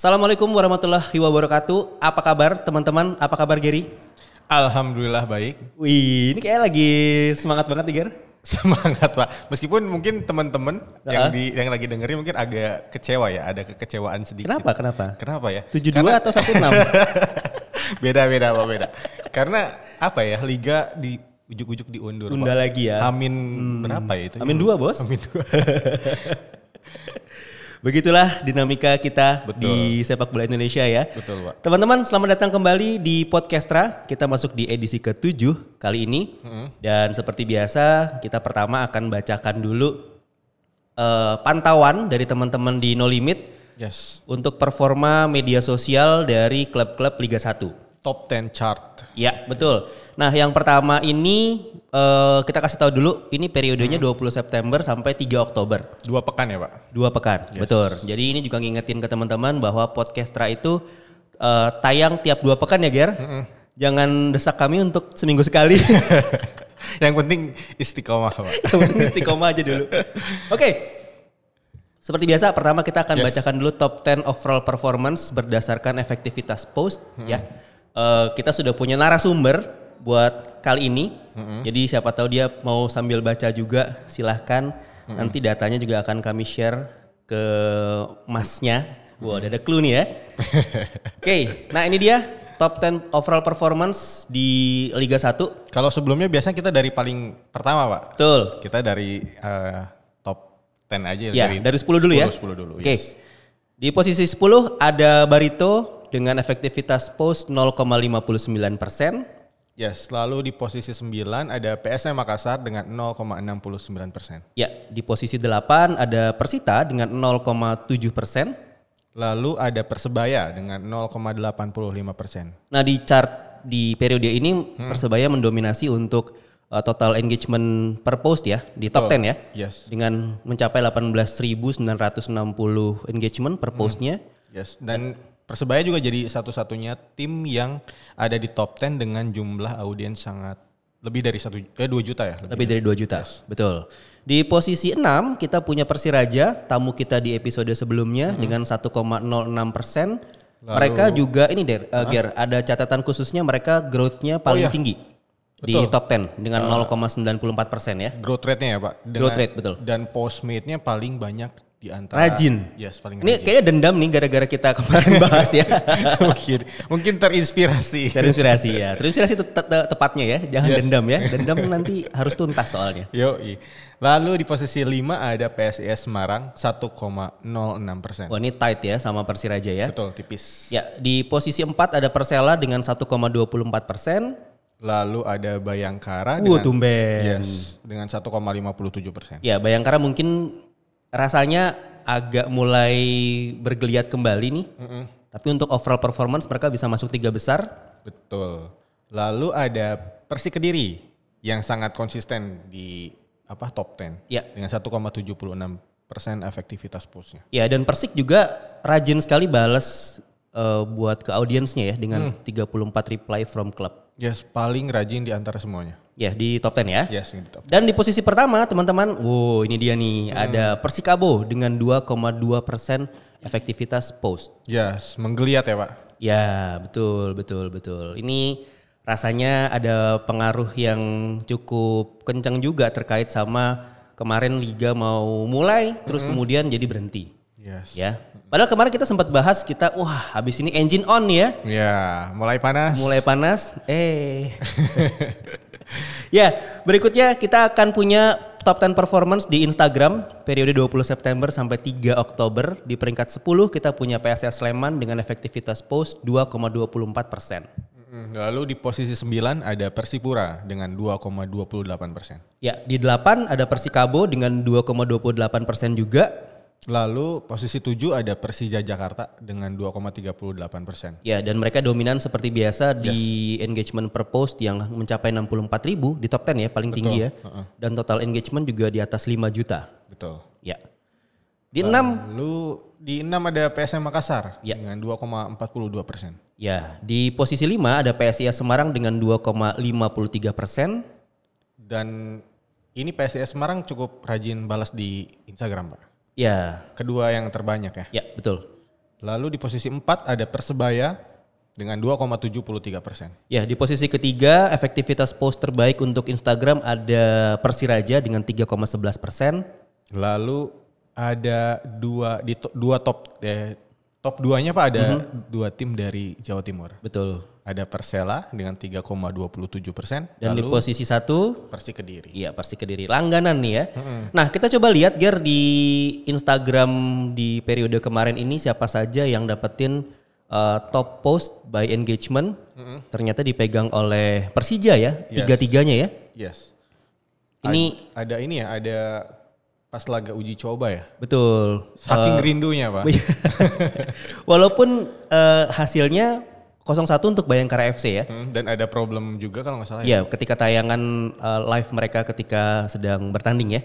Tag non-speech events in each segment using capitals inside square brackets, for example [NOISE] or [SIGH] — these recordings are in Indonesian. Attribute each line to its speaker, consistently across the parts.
Speaker 1: Assalamualaikum warahmatullahi wabarakatuh. Apa kabar teman-teman? Apa kabar Gary?
Speaker 2: Alhamdulillah baik.
Speaker 1: Wih, ini kayak lagi semangat banget nih Ger. [LAUGHS]
Speaker 2: Semangat Pak. Meskipun mungkin teman-teman
Speaker 1: Uh-huh.
Speaker 2: yang di yang lagi dengerin mungkin agak kecewa ya, ada kekecewaan sedikit.
Speaker 1: Kenapa? Kenapa?
Speaker 2: Kenapa ya?
Speaker 1: 72
Speaker 2: Karena-
Speaker 1: atau 16? [LAUGHS]
Speaker 2: beda beda Pak, beda. Karena apa ya? Liga di ujuk-ujuk diundur.
Speaker 1: Tunda
Speaker 2: Pak.
Speaker 1: lagi ya.
Speaker 2: Amin berapa ya itu?
Speaker 1: Amin dua, Bos.
Speaker 2: Amin dua. [LAUGHS]
Speaker 1: Begitulah dinamika kita
Speaker 2: Betul.
Speaker 1: di sepak bola Indonesia ya.
Speaker 2: Betul, Pak.
Speaker 1: Teman-teman, selamat datang kembali di Podcastra. Kita masuk di edisi ke-7 kali ini. Dan seperti biasa, kita pertama akan bacakan dulu eh, pantauan dari teman-teman di No Limit
Speaker 2: Yes.
Speaker 1: untuk performa media sosial dari klub-klub Liga 1.
Speaker 2: Top 10 chart.
Speaker 1: Ya, betul. Nah, yang pertama ini eh, kita kasih tahu dulu, ini periodenya 20 September sampai 3 Oktober.
Speaker 2: Dua pekan ya, Pak?
Speaker 1: Dua pekan, betul. Jadi ini juga ngingetin ke teman-teman bahwa Podcastra itu eh, tayang tiap dua pekan ya, Ger. Jangan desak kami untuk seminggu sekali. [LAUGHS]
Speaker 2: yang penting istiqomah, Pak. [LAUGHS]
Speaker 1: Yang penting istiqomah aja dulu. Oke. Seperti biasa, pertama kita akan
Speaker 2: Yes.
Speaker 1: bacakan dulu top 10 overall performance berdasarkan efektivitas post ya. Eh, kita sudah punya narasumber buat kali ini. Jadi siapa tahu dia mau sambil baca juga, silahkan. Nanti datanya juga akan kami share ke masnya. Wah, udah ada clue nih ya. [LAUGHS] Oke, nah ini dia top 10 overall performance di Liga 1.
Speaker 2: Kalau sebelumnya biasanya kita dari paling pertama, Pak.
Speaker 1: Betul.
Speaker 2: Kita dari eh, top 10 aja
Speaker 1: Ya, dari 10 dulu ya.
Speaker 2: 10 dulu.
Speaker 1: Oke.
Speaker 2: yes.
Speaker 1: Di posisi 10 ada Barito dengan efektivitas post 0,59 persen.
Speaker 2: Yes, lalu di posisi 9 ada PSM Makassar dengan 0,69 persen.
Speaker 1: Ya, di posisi 8 ada Persita dengan 0,7 persen.
Speaker 2: Lalu ada Persebaya dengan 0,85 persen.
Speaker 1: Nah, di chart di periode ini
Speaker 2: Hmm.
Speaker 1: Persebaya mendominasi untuk uh, total engagement per post ya di top 10 ya.
Speaker 2: Yes,
Speaker 1: Dengan mencapai 18.960 engagement per postnya.
Speaker 2: yes. Dan Persebaya juga jadi satu-satunya tim yang ada di top 10 dengan jumlah audiens sangat lebih dari satu eh 2 juta ya. Lebih.
Speaker 1: Lebih dari 2 juta. Betul. Di posisi 6 kita punya Persiraja, tamu kita di episode sebelumnya dengan 1,06 persen. Mereka juga ini der, uh, Ger, ada catatan khususnya mereka growth-nya paling
Speaker 2: iya.
Speaker 1: tinggi di
Speaker 2: Betul.
Speaker 1: top 10 dengan 0,94 persen ya.
Speaker 2: Growth rate-nya ya, Pak. Dengan-
Speaker 1: Growth rate, betul.
Speaker 2: Dan postmate-nya paling banyak di antara
Speaker 1: Rajin.
Speaker 2: Yes, paling
Speaker 1: Ini
Speaker 2: rajin.
Speaker 1: kayaknya dendam nih gara-gara kita kemarin bahas ya. [LAUGHS]
Speaker 2: mungkin mungkin terinspirasi.
Speaker 1: Terinspirasi ya. Terinspirasi te- te- tepatnya ya. Jangan
Speaker 2: Yes.
Speaker 1: dendam ya. Dendam nanti harus tuntas soalnya.
Speaker 2: Yoi. Lalu di posisi 5 ada PSIS Semarang 1,06 persen.
Speaker 1: Wah ini tight ya sama Persiraja ya.
Speaker 2: Betul, tipis.
Speaker 1: Ya, di posisi 4 ada Persela dengan 1,24 persen.
Speaker 2: Lalu ada Bayangkara
Speaker 1: Wah,
Speaker 2: dengan
Speaker 1: tumben.
Speaker 2: yes dengan 1,57 persen.
Speaker 1: Ya, Bayangkara mungkin rasanya agak mulai bergeliat kembali nih. Tapi untuk overall performance mereka bisa masuk tiga besar.
Speaker 2: Betul. Lalu ada Persik Kediri yang sangat konsisten di apa top 10
Speaker 1: Ya.
Speaker 2: dengan 1,76 persen efektivitas postnya.
Speaker 1: Ya, dan Persik juga rajin sekali balas eh, buat ke audiensnya ya dengan 34 reply from club.
Speaker 2: Yes, paling rajin di antara semuanya.
Speaker 1: Ya, di top 10 ya.
Speaker 2: Yes, di top.
Speaker 1: Dan di posisi pertama teman-teman, wow ini dia nih, ada Persikabo dengan 2,2 persen efektivitas post.
Speaker 2: Yes, menggeliat ya, Pak.
Speaker 1: Ya betul betul betul. Ini rasanya ada pengaruh yang cukup kencang juga terkait sama kemarin liga mau mulai terus kemudian jadi berhenti.
Speaker 2: Yes.
Speaker 1: Ya. Padahal kemarin kita sempat bahas kita wah habis ini engine on ya.
Speaker 2: Ya, mulai panas.
Speaker 1: Mulai panas. Eh. [LAUGHS] ya, berikutnya kita akan punya top 10 performance di Instagram periode 20 September sampai 3 Oktober. Di peringkat 10 kita punya PSS Sleman dengan efektivitas post 2,24 persen.
Speaker 2: Lalu di posisi 9 ada Persipura dengan 2,28 persen.
Speaker 1: Ya, di 8 ada Persikabo dengan 2,28 persen juga.
Speaker 2: Lalu posisi 7 ada Persija Jakarta dengan 2,38 persen.
Speaker 1: Ya, dan mereka dominan seperti biasa di engagement per post yang mencapai 64 ribu di top 10 ya, paling tinggi ya.
Speaker 2: heeh.
Speaker 1: Dan total engagement juga di atas 5 juta.
Speaker 2: Betul.
Speaker 1: Ya. Di 6
Speaker 2: Lalu di 6 ada PSM Makassar
Speaker 1: Ya.
Speaker 2: dengan 2,42 persen.
Speaker 1: Ya, di posisi 5 ada PSIS Semarang dengan 2,53 persen.
Speaker 2: Dan ini PSIS Semarang cukup rajin balas di Instagram, Pak.
Speaker 1: Ya,
Speaker 2: Kedua yang terbanyak ya.
Speaker 1: ya betul.
Speaker 2: Lalu di posisi 4 ada Persebaya dengan 2,73 persen.
Speaker 1: Ya, di posisi ketiga efektivitas post terbaik untuk Instagram ada Persiraja dengan 3,11 persen.
Speaker 2: Lalu ada dua di to- dua top eh, top duanya pak ada dua tim dari Jawa Timur.
Speaker 1: Betul.
Speaker 2: Ada Persela dengan 3,27 persen.
Speaker 1: Dan di posisi satu
Speaker 2: Persi Kediri.
Speaker 1: Iya pasti Kediri langganan nih ya. Nah kita coba lihat Ger di Instagram di periode kemarin ini siapa saja yang dapetin uh, top post by engagement. Ternyata dipegang oleh Persija ya,
Speaker 2: Yes.
Speaker 1: tiga-tiganya ya.
Speaker 2: Yes.
Speaker 1: Ini
Speaker 2: Ada ini ya, ada pas laga uji coba ya.
Speaker 1: betul.
Speaker 2: Saking rindunya pak. [LAUGHS]
Speaker 1: Walaupun uh, hasilnya 0-1 untuk Bayangkara FC ya.
Speaker 2: Hmm, dan ada problem juga kalau nggak salah ya.
Speaker 1: Iya, ketika tayangan uh, live mereka ketika sedang bertanding ya.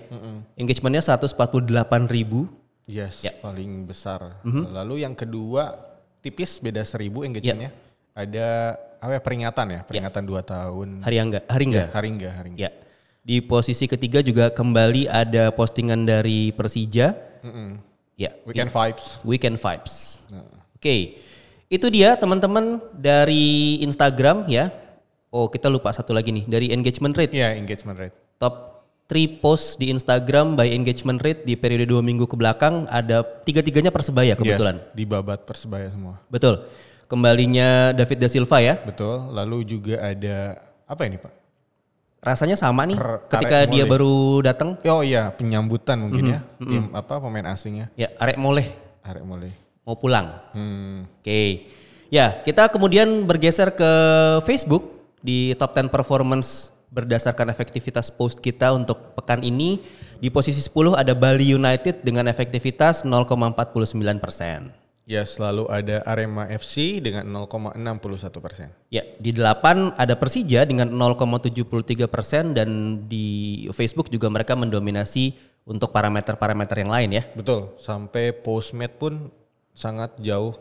Speaker 1: Engagementnya 148 ribu.
Speaker 2: Yes,
Speaker 1: Ya.
Speaker 2: paling besar.
Speaker 1: Mhm.
Speaker 2: Lalu yang kedua tipis beda seribu
Speaker 1: Ya.
Speaker 2: engagementnya. Ada apa ya peringatan ya, peringatan dua tahun.
Speaker 1: Hari enggak, hari enggak.
Speaker 2: Hari enggak, hari enggak.
Speaker 1: Ya. Di posisi ketiga juga kembali ada postingan dari Persija.
Speaker 2: Mm-mm.
Speaker 1: Ya,
Speaker 2: Weekend vibes.
Speaker 1: Weekend Vibes. Oke. Itu dia teman-teman dari Instagram ya. Oh, kita lupa satu lagi nih dari engagement rate.
Speaker 2: Iya, engagement rate.
Speaker 1: Top 3 post di Instagram by engagement rate di periode dua minggu ke belakang ada tiga-tiganya Persebaya kebetulan.
Speaker 2: Yes, di babat persebaya semua.
Speaker 1: Betul. Kembalinya David da Silva ya.
Speaker 2: Betul. Lalu juga ada apa ini pak?
Speaker 1: Rasanya sama nih
Speaker 2: Per-
Speaker 1: ketika
Speaker 2: Arek
Speaker 1: dia baru datang.
Speaker 2: Oh iya, penyambutan mungkin
Speaker 1: Mhm,
Speaker 2: ya. Tim apa pemain asingnya?
Speaker 1: Ya, Arek Moleh
Speaker 2: Arek mulai.
Speaker 1: Mau pulang.
Speaker 2: Hmm.
Speaker 1: Oke. Ya, kita kemudian bergeser ke Facebook di top 10 performance berdasarkan efektivitas post kita untuk pekan ini. Di posisi 10 ada Bali United dengan efektivitas 0,49 persen.
Speaker 2: Yes, lalu ada Arema FC dengan 0,61 persen.
Speaker 1: Ya, di 8 ada Persija dengan 0,73 persen dan di Facebook juga mereka mendominasi untuk parameter-parameter yang lain ya.
Speaker 2: Betul, sampai postmate pun sangat jauh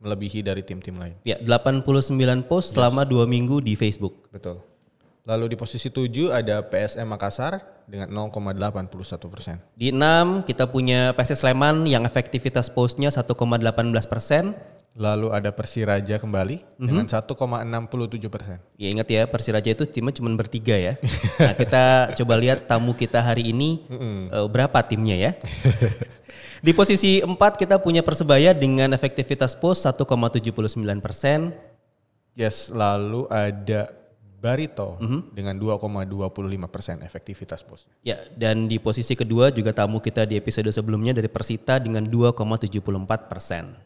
Speaker 2: melebihi dari tim-tim lain.
Speaker 1: Ya, 89 post selama dua minggu di Facebook.
Speaker 2: Betul. Lalu di posisi 7 ada PSM Makassar dengan 0,81 persen.
Speaker 1: Di 6 kita punya PSS Sleman yang efektivitas postnya 1,18 persen.
Speaker 2: Lalu ada Persiraja kembali dengan 1,67 persen.
Speaker 1: Ya ingat ya Persiraja itu timnya cuma bertiga ya. Nah kita [LAUGHS] coba lihat tamu kita hari ini eh, berapa timnya ya. [LAUGHS] Di posisi 4 kita punya Persebaya dengan efektivitas post 1,79 persen.
Speaker 2: Yes, lalu ada Barito dengan 2,25 persen efektivitas postnya.
Speaker 1: Ya dan di posisi kedua juga tamu kita di episode sebelumnya dari Persita dengan 2,74 persen.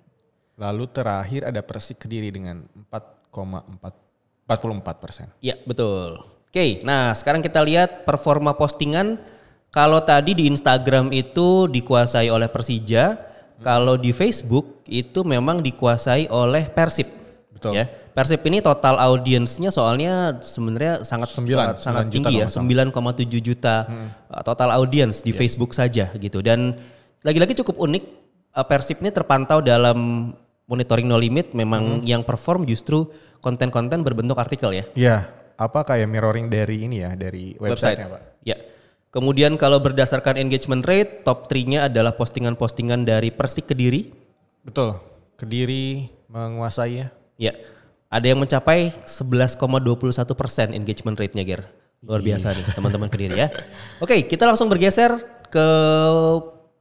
Speaker 2: Lalu terakhir ada Persik Kediri dengan 4,44 persen.
Speaker 1: Ya betul. Oke, nah sekarang kita lihat performa postingan. Kalau tadi di Instagram itu dikuasai oleh Persija, kalau di Facebook itu memang dikuasai oleh Persib.
Speaker 2: Betul.
Speaker 1: Ya, Persib ini total audiensnya soalnya sebenarnya sangat
Speaker 2: Sembilan,
Speaker 1: sangat, sangat
Speaker 2: sembilan juta
Speaker 1: tinggi ya,
Speaker 2: kalau
Speaker 1: 9,7 juta uh, total audience di Facebook saja gitu. Dan lagi-lagi cukup unik uh, Persib ini terpantau dalam monitoring no limit memang yang perform justru konten-konten berbentuk artikel ya.
Speaker 2: Ya, apa kayak mirroring dari ini ya, dari website-nya Pak?
Speaker 1: Ya. Kemudian kalau berdasarkan engagement rate, top 3-nya adalah postingan-postingan dari Persik Kediri.
Speaker 2: Betul, Kediri menguasai ya.
Speaker 1: Ya. Ada yang mencapai 11,21 persen engagement rate-nya, Ger. Luar biasa nih teman-teman Kediri ya. Oke, kita langsung bergeser ke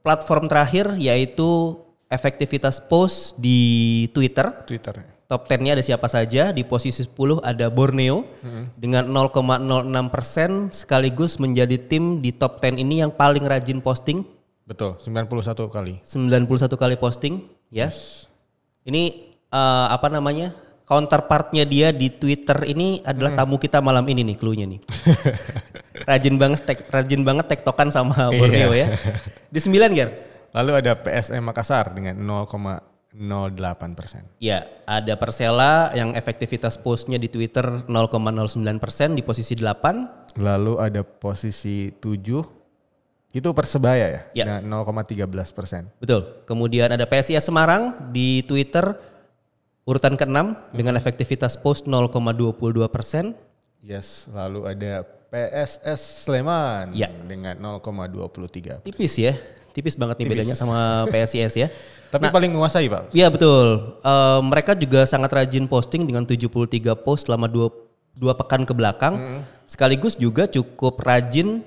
Speaker 1: platform terakhir yaitu efektivitas post di Twitter.
Speaker 2: Twitter.
Speaker 1: Top 10-nya ada siapa saja? Di posisi 10 ada Borneo dengan 0,06 persen sekaligus menjadi tim di top 10 ini yang paling rajin posting.
Speaker 2: Betul, 91 kali.
Speaker 1: 91 kali posting, ya. Ini eh, apa namanya? Counterpartnya dia di Twitter ini adalah tamu kita malam ini nih clue-nya nih. [LAUGHS] rajin banget tek, rajin banget tektokan sama Borneo ya. Di 9 Ger.
Speaker 2: Lalu ada PSM Makassar dengan 0,08 persen.
Speaker 1: Ya, ada Persela yang efektivitas postnya di Twitter 0,09 persen di posisi 8.
Speaker 2: Lalu ada posisi 7 itu Persebaya ya,
Speaker 1: Ya.
Speaker 2: dengan 0,13 persen.
Speaker 1: Betul. Kemudian ada PSIS Semarang di Twitter urutan ke-6 dengan efektivitas post 0,22 persen.
Speaker 2: Yes, lalu ada PSS Sleman
Speaker 1: Ya.
Speaker 2: dengan 0,23.
Speaker 1: Tipis ya. Tipis banget nih bedanya sama PSIS ya. [LAUGHS]
Speaker 2: Tapi paling menguasai pak.
Speaker 1: Iya betul. Eh, mereka juga sangat rajin posting dengan 73 post selama dua, dua pekan ke belakang. Sekaligus juga cukup rajin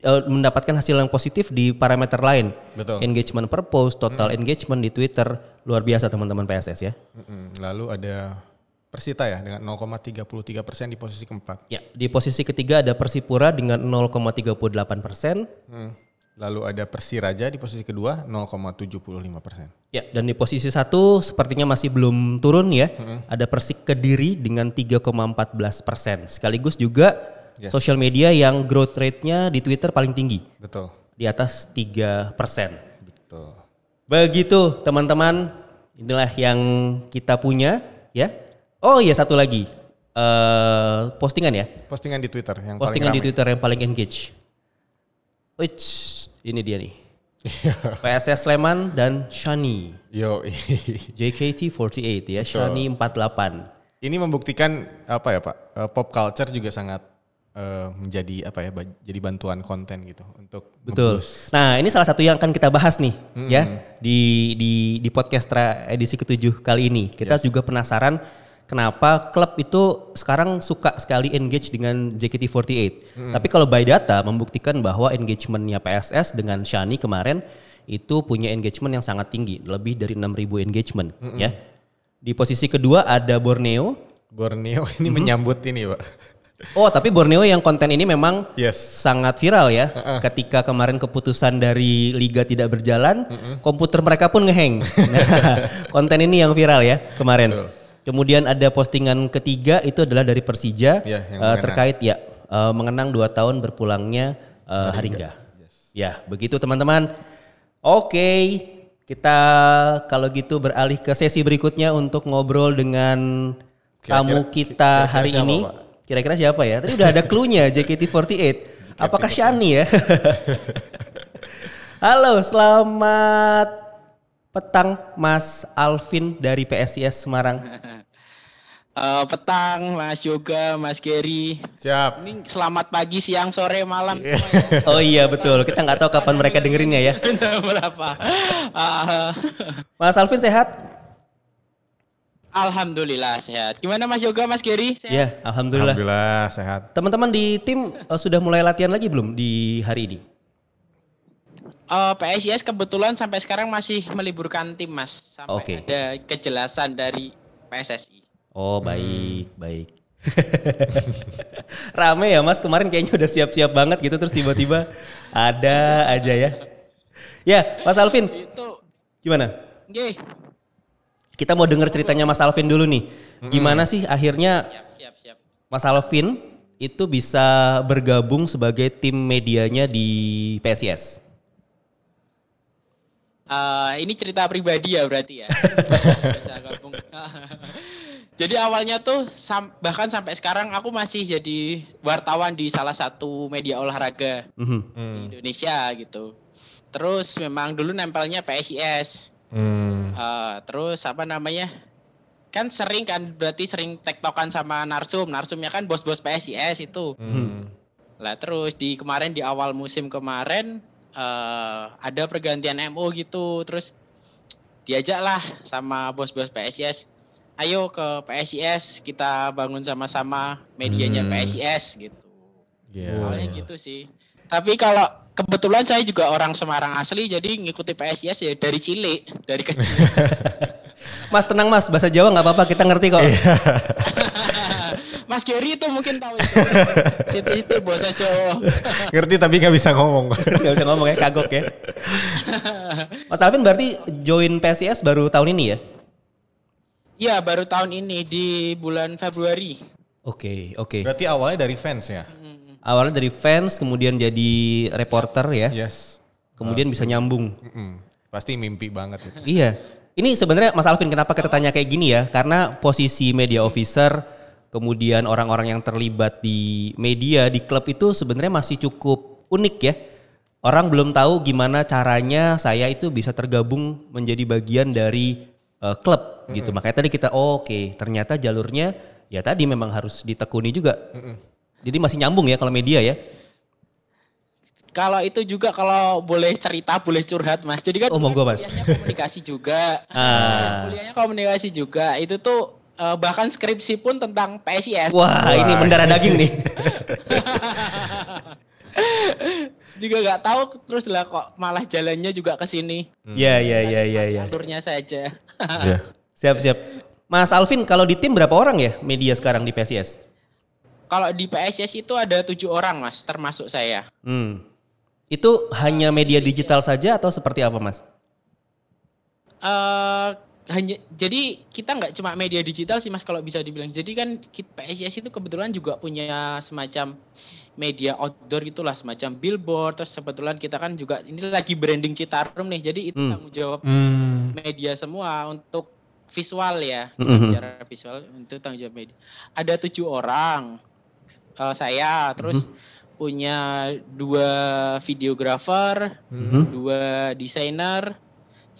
Speaker 1: eh, mendapatkan hasil yang positif di parameter lain.
Speaker 2: Betul.
Speaker 1: Engagement per post, total engagement di Twitter luar biasa teman-teman PSS ya.
Speaker 2: Mm-mm. Lalu ada Persita ya dengan 0,33 persen di posisi keempat.
Speaker 1: Ya, di posisi ketiga ada Persipura dengan 0,38 persen.
Speaker 2: Hmm. Lalu ada Persiraja di posisi kedua 0,75 persen.
Speaker 1: Ya, dan di posisi satu sepertinya masih belum turun ya. Ada Persik Kediri dengan 3,14 persen. Sekaligus juga
Speaker 2: Yes.
Speaker 1: sosial media yang growth rate-nya di Twitter paling tinggi.
Speaker 2: Betul.
Speaker 1: Di atas 3 persen.
Speaker 2: Betul.
Speaker 1: Begitu teman-teman. Inilah yang kita punya ya. Oh iya satu lagi. eh postingan ya.
Speaker 2: Postingan di Twitter yang
Speaker 1: Postingan di
Speaker 2: paling ramai.
Speaker 1: Twitter yang paling engage. Wih, ini dia nih. PSS Sleman dan Shani.
Speaker 2: Yo.
Speaker 1: JKT48 ya, Shani 48.
Speaker 2: Ini membuktikan apa ya Pak? eh, pop culture juga sangat eh, menjadi apa ya? Jadi bantuan konten gitu untuk
Speaker 1: Betul. Nah, ini salah satu yang akan kita bahas nih ya di di di podcast edisi ketujuh kali ini. Kita juga penasaran kenapa klub itu sekarang suka sekali engage dengan JKT48. Tapi kalau by data membuktikan bahwa engagementnya PSS dengan Shani kemarin itu punya engagement yang sangat tinggi, lebih dari 6000 engagement ya. Di posisi kedua ada Borneo.
Speaker 2: Borneo ini menyambut ini Pak.
Speaker 1: Oh, tapi Borneo yang konten ini memang
Speaker 2: Yes.
Speaker 1: sangat viral ya. Ketika kemarin keputusan dari liga tidak berjalan, komputer mereka pun ngeheng. [LAUGHS] Nah, konten ini yang viral ya kemarin. Kemudian ada postingan ketiga itu adalah dari Persija
Speaker 2: Ya, mengenang.
Speaker 1: terkait ya eh, mengenang dua tahun berpulangnya eh, Haringga. Ya, begitu teman-teman. Oke, kita kalau gitu beralih ke sesi berikutnya untuk ngobrol dengan tamu
Speaker 2: Kira-kira-
Speaker 1: kita
Speaker 2: kira-kira
Speaker 1: hari
Speaker 2: siapa,
Speaker 1: ini. Kira-kira siapa ya? Tadi udah ada clue-nya [LAUGHS] JKT48. Apakah Shani ya? [LAUGHS] Halo, selamat petang Mas Alvin dari PSIS Semarang. [LAUGHS]
Speaker 3: Eh, petang, Mas Yoga, Mas Gary.
Speaker 2: Siap.
Speaker 3: Ini selamat pagi, siang, sore, malam.
Speaker 1: Oh iya betul, kita nggak tahu kapan mereka dengerinnya ya. [LAUGHS]
Speaker 3: Berapa? Ah,
Speaker 1: Mas Alvin sehat?
Speaker 3: Alhamdulillah sehat. Gimana Mas Yoga, Mas Gary? Sehat?
Speaker 1: Ya, alhamdulillah.
Speaker 2: Alhamdulillah sehat.
Speaker 1: Teman-teman di tim eh, sudah mulai latihan lagi belum di hari ini?
Speaker 3: Eh, PSIS kebetulan sampai sekarang masih meliburkan tim, Mas. Sampai
Speaker 1: Oke.
Speaker 3: ada kejelasan dari PSSI.
Speaker 1: Oh baik, baik. [LAUGHS] Rame ya mas, kemarin kayaknya udah siap-siap banget gitu terus tiba-tiba ada aja ya. Ya, Mas Alvin,
Speaker 3: Itu,
Speaker 1: gimana?
Speaker 3: nggih.
Speaker 1: Kita mau denger ceritanya Mas Alvin dulu nih. Gimana sih akhirnya
Speaker 3: Siap, siap, siap.
Speaker 1: Mas Alvin itu bisa bergabung sebagai tim medianya di PSIS?
Speaker 3: Eh, ini cerita pribadi ya berarti ya. [LAUGHS] [LAUGHS] Jadi awalnya tuh sam- bahkan sampai sekarang aku masih jadi wartawan di salah satu media olahraga
Speaker 1: Mhm.
Speaker 3: di Indonesia gitu. Terus memang dulu nempelnya PSIS.
Speaker 2: Hmm.
Speaker 3: Eh, terus apa namanya? Kan sering kan berarti sering tektokan sama Narsum. Narsumnya kan bos-bos PSIS itu.
Speaker 2: Hmm.
Speaker 3: Lah terus di kemarin di awal musim kemarin eh ada pergantian MO gitu, terus diajaklah sama bos-bos PSIS, ayo ke PSIS kita bangun sama-sama medianya PSIS gitu.
Speaker 2: Iya.
Speaker 3: Awalnya gitu sih. Tapi kalau kebetulan saya juga orang Semarang asli, jadi ngikuti PSIS ya dari cilik, dari kecil. [LAUGHS]
Speaker 1: Mas tenang mas, bahasa Jawa nggak apa-apa, kita ngerti kok. [LAUGHS]
Speaker 3: Mas Gary itu mungkin tahu itu. [LAUGHS] Situ-situ bahasa Jawa. [LAUGHS]
Speaker 2: Ngerti tapi nggak bisa ngomong. [LAUGHS]
Speaker 1: Gak usah ngomong ya, kagok ya. Mas Alvin berarti join PSIS baru tahun ini ya?
Speaker 3: Iya, baru tahun ini di bulan Februari.
Speaker 1: Oke, oke.
Speaker 2: Berarti awalnya dari fans ya?
Speaker 1: Awalnya dari fans, kemudian jadi reporter ya.
Speaker 2: Yes.
Speaker 1: Kemudian bisa nyambung.
Speaker 2: Mm-mm. Pasti mimpi banget itu.
Speaker 1: Iya. Ini sebenarnya Mas Alvin kenapa kita tanya kayak gini ya? Karena posisi media officer, kemudian orang-orang yang terlibat di media di klub itu sebenarnya masih cukup unik ya. Orang belum tahu gimana caranya saya itu bisa tergabung menjadi bagian dari eh, klub gitu. Makanya tadi kita oh, oke, ternyata jalurnya ya tadi memang harus ditekuni juga. Jadi masih nyambung ya kalau media ya.
Speaker 3: kalau itu juga kalau boleh cerita boleh curhat mas. Jadi kan
Speaker 1: Oh, monggo, Mas.
Speaker 3: kuliahnya komunikasi juga.
Speaker 1: Ah.
Speaker 3: Kuliahnya komunikasi juga. Itu tuh eh, bahkan skripsi pun tentang PSIS.
Speaker 1: Wah, ini mendarah daging nih. [LAUGHS]
Speaker 3: Juga nggak tahu terus lah kok malah jalannya juga ke sini.
Speaker 1: Ya, ya, ya, ya, ya.
Speaker 3: Alurnya saja. [LAUGHS]
Speaker 2: Iya.
Speaker 1: Siap, siap. Mas Alvin, kalau di tim berapa orang ya media sekarang di PSIS?
Speaker 3: kalau di PSIS itu ada tujuh orang mas, termasuk saya.
Speaker 1: Hmm. Itu hanya media digital saja atau seperti apa, Mas?
Speaker 3: eh hanya jadi kita nggak cuma media digital sih mas kalau bisa dibilang. Jadi kan PSIS itu kebetulan juga punya semacam media outdoor gitulah semacam billboard. Terus kebetulan kita kan juga ini lagi branding Citarum nih. Jadi itu
Speaker 1: Hmm.
Speaker 3: tanggung jawab
Speaker 2: Hmm.
Speaker 3: media semua untuk visual ya,
Speaker 1: Mhm.
Speaker 3: bicara visual untuk tanggung jawab media. Ada tujuh orang, Eh, saya terus punya dua videografer, dua desainer,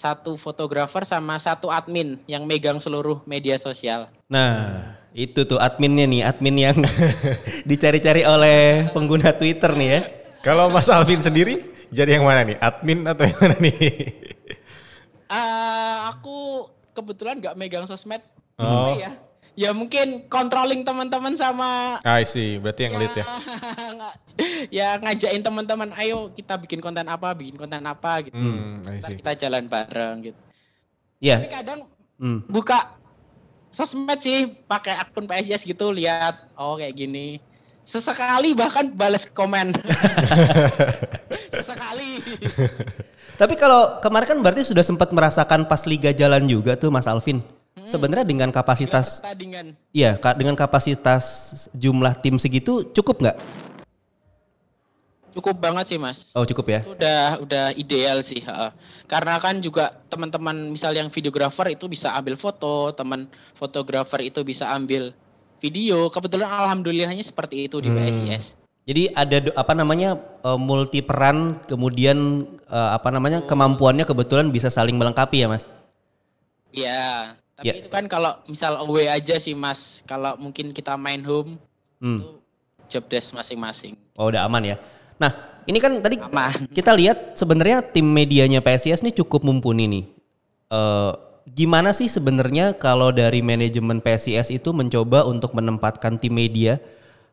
Speaker 3: satu fotografer sama satu admin yang megang seluruh media sosial.
Speaker 1: Nah, itu tuh adminnya nih, admin yang [LAUGHS] dicari-cari oleh pengguna Twitter nih ya.
Speaker 2: Kalau Mas Alvin sendiri jadi yang mana nih? Admin atau yang mana nih?
Speaker 3: Eh, aku kebetulan nggak megang sosmed.
Speaker 2: Oh.
Speaker 3: Ya, ya mungkin controlling teman-teman sama
Speaker 2: I see, berarti yang lead ya. [LAUGHS]
Speaker 3: Ya ngajakin teman-teman ayo kita bikin konten apa bikin konten apa gitu
Speaker 2: Hmm, I see.
Speaker 3: kita jalan bareng gitu tapi
Speaker 1: Iya.
Speaker 3: kadang
Speaker 1: Hmm.
Speaker 3: buka sosmed sih pakai akun PSIS gitu lihat oh kayak gini sesekali bahkan balas komen [LAUGHS] sesekali
Speaker 1: Tapi kalau kemarin kan berarti sudah sempat merasakan pas liga jalan juga tuh Mas Alvin. Sebenarnya dengan kapasitas
Speaker 3: pertandingan.
Speaker 1: Iya, dengan kapasitas jumlah tim segitu cukup nggak?
Speaker 3: cukup banget sih mas.
Speaker 1: Oh cukup ya.
Speaker 3: itu udah udah ideal sih karena kan juga teman-teman misal yang videografer itu bisa ambil foto teman fotografer itu bisa ambil video. Kebetulan alhamdulillahnya seperti itu di PSIS
Speaker 1: Jadi ada apa namanya eh, multi peran, kemudian eh, apa namanya kemampuannya kebetulan bisa saling melengkapi ya mas.
Speaker 3: Iya tapi
Speaker 1: Ya.
Speaker 3: itu kan kalau misal away aja sih mas kalau mungkin kita main home
Speaker 1: Hmm.
Speaker 3: itu job desk masing-masing
Speaker 1: Oh udah aman ya. Nah ini kan tadi
Speaker 3: Aman.
Speaker 1: kita lihat sebenarnya tim medianya PSIS ini cukup mumpuni nih. Eh, gimana sih sebenarnya kalau dari manajemen PSIS itu mencoba untuk menempatkan tim media?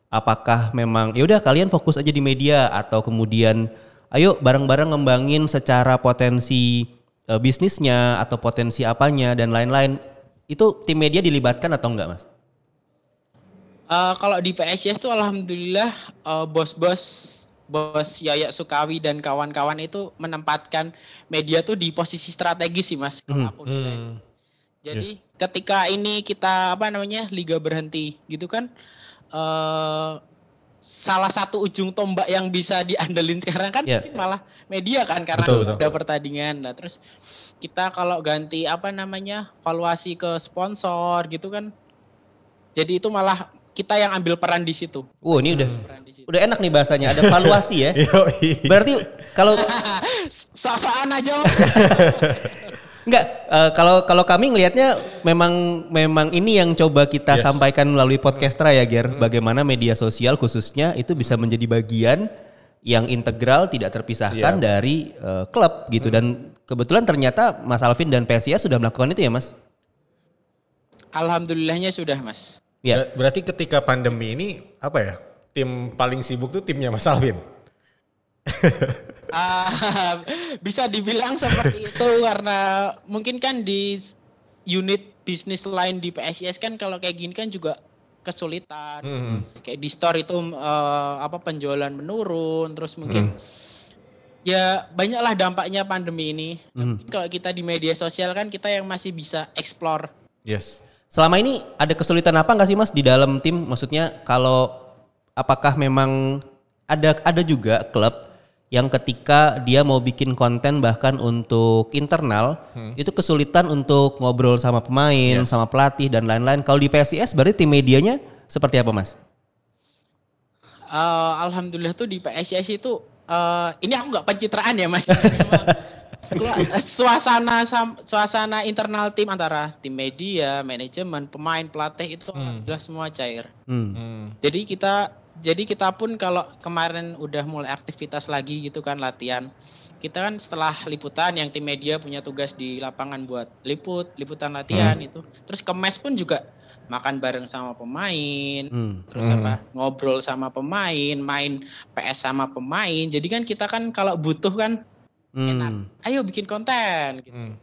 Speaker 1: Apakah memang ya udah kalian fokus aja di media atau kemudian ayo bareng-bareng ngembangin secara potensi eh, bisnisnya atau potensi apanya dan lain-lain. Itu tim media dilibatkan atau enggak, Mas?
Speaker 3: Eh, kalau di PSIS tuh alhamdulillah eh, bos-bos bos Yaya Sukawi dan kawan-kawan itu menempatkan media tuh di posisi strategis sih mas. Nilai.
Speaker 2: Hmm.
Speaker 3: Jadi ketika ini kita apa namanya liga berhenti gitu kan eh salah satu ujung tombak yang bisa diandelin sekarang kan
Speaker 1: Ya.
Speaker 3: mungkin malah media kan karena
Speaker 2: Betul, betul.
Speaker 3: ada pertandingan. Nah terus kita kalau ganti apa namanya valuasi ke sponsor gitu kan, jadi itu malah kita yang ambil peran di situ.
Speaker 1: Wow, ini udah
Speaker 3: situ.
Speaker 1: udah enak nih bahasanya, ada valuasi ya. [LAUGHS] Berarti kalau [LAUGHS]
Speaker 3: Sok-sokan aja. [LAUGHS]
Speaker 1: Enggak, eh, kalau kalau kami ngelihatnya memang memang ini yang coba kita
Speaker 2: Yes.
Speaker 1: sampaikan melalui podcastra ya Ger, bagaimana media sosial khususnya itu bisa menjadi bagian yang integral tidak terpisahkan
Speaker 2: Iya.
Speaker 1: dari eh, klub gitu dan kebetulan ternyata Mas Alvin dan PSIS sudah melakukan itu ya Mas.
Speaker 3: Alhamdulillahnya sudah mas.
Speaker 1: Ya.
Speaker 2: Ber- Berarti ketika pandemi ini apa ya? Tim paling sibuk tuh timnya Mas Alvin.
Speaker 3: Ah, [LAUGHS] bisa dibilang seperti [LAUGHS] itu karena mungkin kan di unit bisnis lain di PSIS kan kalau kayak gini kan juga kesulitan.
Speaker 2: Hmm.
Speaker 3: Kayak di store itu eh, apa penjualan menurun terus mungkin ya banyaklah dampaknya pandemi ini. Tapi Kalau kita di media sosial kan kita yang masih bisa explore.
Speaker 2: Yes.
Speaker 1: Selama ini ada kesulitan apa nggak sih Mas di dalam tim? Maksudnya kalau apakah memang ada ada juga klub yang ketika dia mau bikin konten bahkan untuk internal itu kesulitan untuk ngobrol sama pemain, sama pelatih dan lain-lain. Kalau di PSIS berarti tim medianya seperti apa Mas?
Speaker 3: Eh, Alhamdulillah tuh di PSIS itu eh, ini aku nggak pencitraan ya mas. [LAUGHS] Suasana sam- suasana internal tim antara tim media, manajemen, pemain, pelatih itu alhamdulillah semua cair.
Speaker 1: Hmm.
Speaker 2: Hmm.
Speaker 3: Jadi kita jadi kita pun kalau kemarin udah mulai aktivitas lagi gitu kan latihan kita kan setelah liputan yang tim media punya tugas di lapangan buat liput liputan latihan
Speaker 2: Hmm.
Speaker 3: itu terus ke mes pun juga makan bareng sama pemain
Speaker 1: Hmm.
Speaker 3: terus apa ngobrol sama pemain main PS sama pemain jadi kan kita kan kalau butuh kan
Speaker 1: Hmm.
Speaker 3: ayo bikin konten gitu.
Speaker 2: Hmm.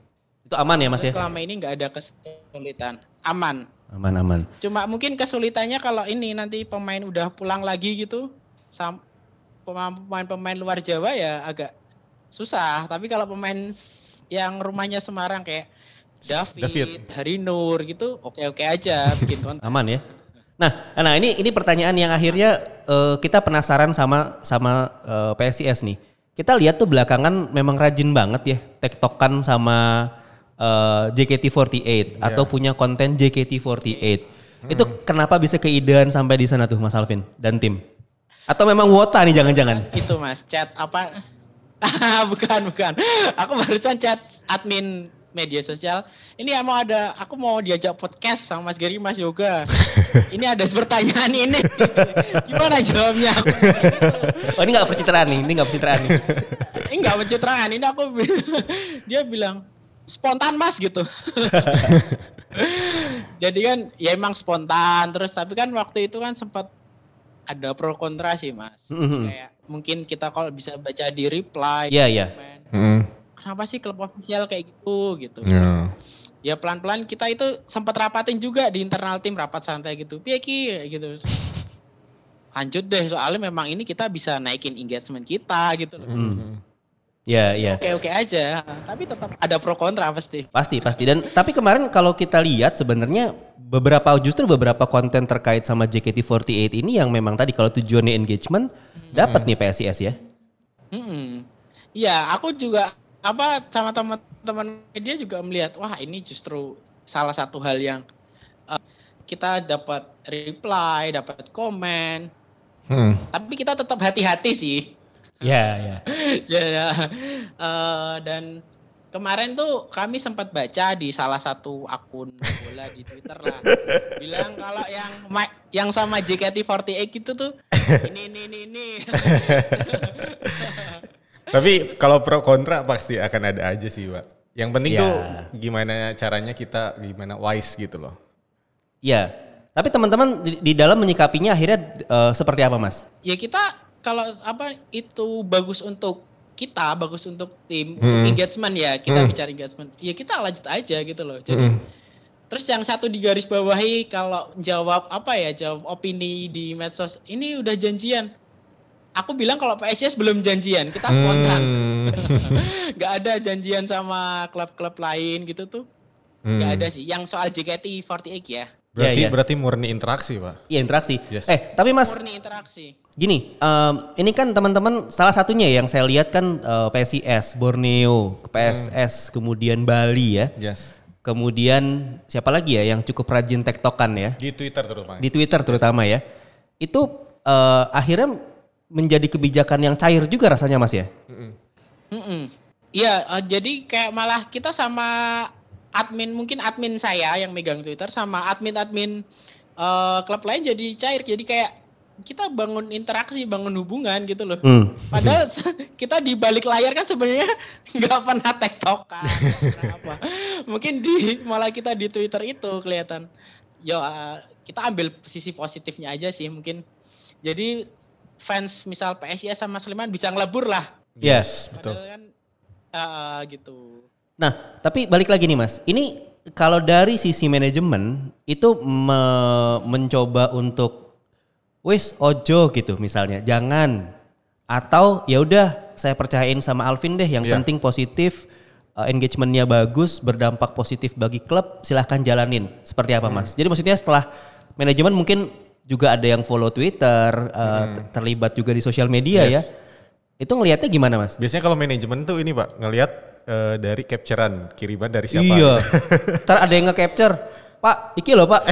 Speaker 1: Itu aman ya Mas ya?
Speaker 3: selama ini nggak ada kesulitan aman
Speaker 1: Aman aman.
Speaker 3: Cuma mungkin kesulitannya kalau ini nanti pemain udah pulang lagi gitu, sam pemain-pemain luar Jawa ya agak susah. Tapi kalau pemain yang rumahnya Semarang kayak David,
Speaker 2: David.
Speaker 3: Harinur gitu, oke-oke aja [LAUGHS] bikin konten.
Speaker 1: Aman ya. Nah, nah ini ini pertanyaan yang akhirnya eh, kita penasaran sama sama eh, PSIS nih. Kita lihat tuh belakangan memang rajin banget ya tektokan sama eh, JKT48 atau punya konten JKT48. Itu kenapa bisa keidean sampai di sana tuh Mas Alvin dan tim? Atau memang wota nih jangan-jangan?
Speaker 3: Itu Mas, chat apa? [LAUGHS] bukan, bukan. Aku barusan chat admin media sosial. Ini ya mau ada, aku mau diajak podcast sama Mas Gary, Mas Yoga. [LAUGHS] ini ada pertanyaan ini. Gimana jawabnya? Aku,
Speaker 1: Oh ini nggak percitraan nih, ini nggak percitraan nih. [LAUGHS]
Speaker 3: ini enggak pencitraan, ini aku dia bilang spontan Mas gitu. [LAUGHS] Jadi kan ya emang spontan terus tapi kan waktu itu kan sempat ada pro kontra sih Mas.
Speaker 1: Mhm.
Speaker 3: Kayak mungkin kita kalau bisa baca di reply
Speaker 1: Iya, iya.
Speaker 3: komen,
Speaker 2: Hmm.
Speaker 3: Kenapa sih klub ofisial kayak gitu gitu.
Speaker 2: Ya.
Speaker 3: Terus, ya pelan-pelan kita itu sempat rapatin juga di internal tim rapat santai gitu. Piye ki gitu. Lanjut deh soalnya memang ini kita bisa naikin engagement kita gitu loh.
Speaker 1: Hmm. Ya, ya.
Speaker 3: Oke-oke aja, tapi tetap ada pro kontra pasti.
Speaker 1: Pasti, pasti. Dan tapi kemarin kalau kita lihat sebenarnya beberapa justru beberapa konten terkait sama JKT48 ini yang memang tadi kalau tujuannya engagement dapat nih PSIS ya.
Speaker 3: Hmm. Iya, aku juga apa sama teman-teman media juga melihat wah ini justru salah satu hal yang eh, kita dapat reply, dapat komen,
Speaker 2: Hmm.
Speaker 3: tapi kita tetap hati-hati sih.
Speaker 1: Ya, ya. [LAUGHS]
Speaker 3: ya, ya. Eh, dan kemarin tuh kami sempat baca di salah satu akun bola di Twitter lah bilang kalau yang yang sama JKT48 itu tuh [LAUGHS] ini ini ini ini [LAUGHS]
Speaker 2: Tapi kalau pro kontra pasti akan ada aja sih, Pak. Yang penting
Speaker 1: Ya.
Speaker 2: tuh gimana caranya kita gimana wise gitu loh.
Speaker 1: Ya. Tapi teman-teman di, di dalam menyikapinya akhirnya eh, seperti apa, Mas?
Speaker 3: ya kita kalau apa itu bagus untuk kita bagus untuk tim
Speaker 2: Hmm.
Speaker 3: untuk engagement ya kita
Speaker 2: Hmm.
Speaker 3: bicara engagement ya kita lanjut aja gitu loh jadi
Speaker 2: Hmm.
Speaker 3: terus yang satu di garis bawahi kalau jawab apa ya jawab opini di medsos ini udah janjian aku bilang kalau PSIS belum janjian kita spontan
Speaker 2: Hmm. [LAUGHS]
Speaker 3: nggak ada janjian sama klub-klub lain gitu tuh nggak
Speaker 2: Hmm.
Speaker 3: ada sih yang soal JKT48 ya
Speaker 2: Berarti
Speaker 1: Ya, ya.
Speaker 2: berarti murni interaksi, Pak.
Speaker 1: Iya interaksi.
Speaker 2: Yes.
Speaker 1: Eh tapi Mas
Speaker 3: murni interaksi
Speaker 1: gini, em, ini kan teman-teman salah satunya yang saya lihat kan eh, PSIS, Borneo, PSS, kemudian Bali ya.
Speaker 2: Yes.
Speaker 1: Kemudian siapa lagi ya yang cukup rajin tektokan ya?
Speaker 2: Di Twitter terutama.
Speaker 1: Di Twitter terutama ya. Itu eh, akhirnya menjadi kebijakan yang cair juga rasanya Mas ya?
Speaker 3: Mm-mm. Iya, eh, jadi kayak malah kita sama admin mungkin admin saya yang megang Twitter sama admin-admin eh, klub lain jadi cair. Jadi kayak kita bangun interaksi, bangun hubungan gitu loh.
Speaker 1: Hmm.
Speaker 3: Padahal [LAUGHS] kita di balik layar kan sebenarnya [LAUGHS] nggak pernah tektokan, apa. [LAUGHS] Mungkin di malah kita di Twitter itu kelihatan. Yo, eh, kita ambil sisi positifnya aja sih mungkin. Jadi fans misal PSIS sama Sleman bisa ngelebur lah.
Speaker 1: Yes.
Speaker 2: Betul.
Speaker 3: Padahal kan eh, gitu.
Speaker 1: Nah, tapi balik lagi nih Mas. Ini kalau dari sisi manajemen itu me- mencoba untuk wis ojo gitu misalnya, jangan atau ya udah saya percayain sama Alvin deh yang
Speaker 2: Iya.
Speaker 1: penting positif uh, engagementnya bagus, berdampak positif bagi klub, silahkan jalanin. Seperti apa Mas? Jadi maksudnya setelah manajemen mungkin juga ada yang follow Twitter, uh, ter- terlibat juga di sosial media
Speaker 2: Yes.
Speaker 1: ya. Itu ngelihatnya gimana Mas?
Speaker 2: Biasanya kalau manajemen tuh ini, Pak, ngelihat eh, dari capturean kiriman dari siapa.
Speaker 1: Iya. [LAUGHS] Ntar ada yang nge-capture. Pak, iki loh pak.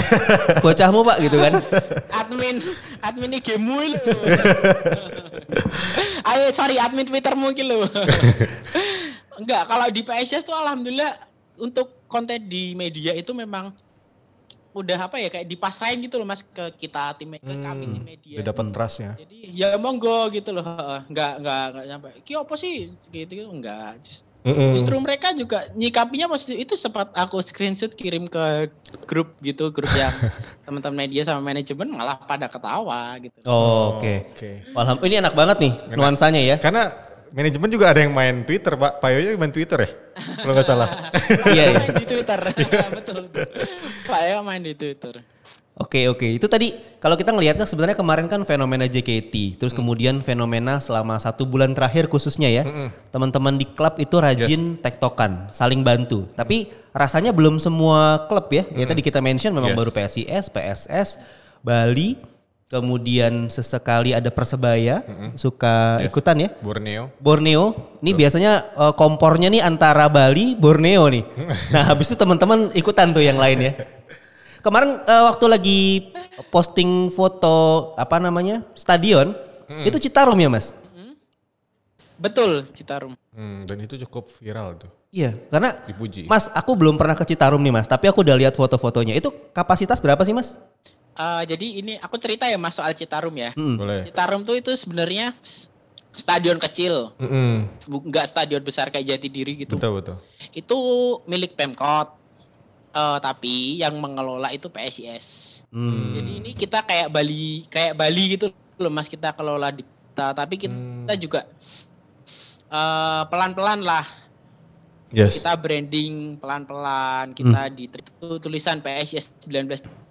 Speaker 1: Bocahmu pak gitu kan.
Speaker 3: Admin admin IG mu lho. [LAUGHS] Ayo cari admin Twittermu iki lho. [LAUGHS] Enggak, kalau di PSS tuh alhamdulillah untuk konten di media itu memang udah apa ya kayak dipasrahin gitu loh mas ke kita tim ke kami tim
Speaker 2: Hmm,
Speaker 3: media.
Speaker 2: udah dapat trustnya.
Speaker 3: Jadi ya monggo gitu loh. heeh. Nggak nggak nggak nyampe. Ki apa sih gitu gitu enggak. Just-
Speaker 2: Mm-mm.
Speaker 3: Justru mereka juga nyikapinya positif. Itu sempat aku screenshot kirim ke grup gitu, grup yang [LAUGHS] teman-teman media sama manajemen malah pada ketawa gitu.
Speaker 1: Oh, Oke.
Speaker 2: Oke.
Speaker 1: Alham- ini enak banget nih nuansanya ya.
Speaker 2: Karena manajemen juga ada yang main Twitter, Pak. Pak Yoyo main Twitter ya? Kalau nggak salah. [LAUGHS]
Speaker 1: Iya, iya.
Speaker 3: main di Twitter. [LAUGHS] betul. Pak Eo main di Twitter.
Speaker 1: Oke oke itu tadi kalau kita ngelihatnya sebenarnya kemarin kan fenomena JKT terus kemudian fenomena selama satu bulan terakhir khususnya ya teman-teman di klub itu rajin tektokan saling bantu tapi rasanya belum semua klub ya ya tadi kita mention memang
Speaker 2: Yes.
Speaker 1: baru PSIS PSS Bali kemudian sesekali ada persebaya suka ikutan ya
Speaker 2: Borneo.
Speaker 1: Borneo, ini biasanya eh, kompornya nih antara Bali, Borneo nih. [LAUGHS] Nah habis itu teman-teman ikutan tuh yang lain ya. Kemarin eh, waktu lagi posting foto apa namanya stadion, itu Citarum ya mas?
Speaker 3: Betul, Citarum.
Speaker 2: Hmm, dan itu cukup viral tuh.
Speaker 1: Iya, karena
Speaker 2: Dipuji.
Speaker 1: mas aku belum pernah ke Citarum nih mas, tapi aku udah lihat foto-fotonya. Itu kapasitas berapa sih mas?
Speaker 3: Eh, jadi ini aku cerita ya mas soal Citarum ya.
Speaker 1: Hmm.
Speaker 2: Boleh.
Speaker 3: Citarum tuh itu sebenarnya stadion kecil, nggak stadion besar kayak Jatidiri gitu.
Speaker 2: Betul betul.
Speaker 3: Itu milik Pemkot, Eh, tapi yang mengelola itu PSIS.
Speaker 1: Hmm.
Speaker 3: Jadi ini kita kayak Bali, kayak Bali gitu loh mas kita kelola di kita, tapi kita
Speaker 2: Hmm.
Speaker 3: juga eh, pelan-pelan lah
Speaker 2: Yes.
Speaker 3: kita branding pelan-pelan kita di itu tulisan PSIS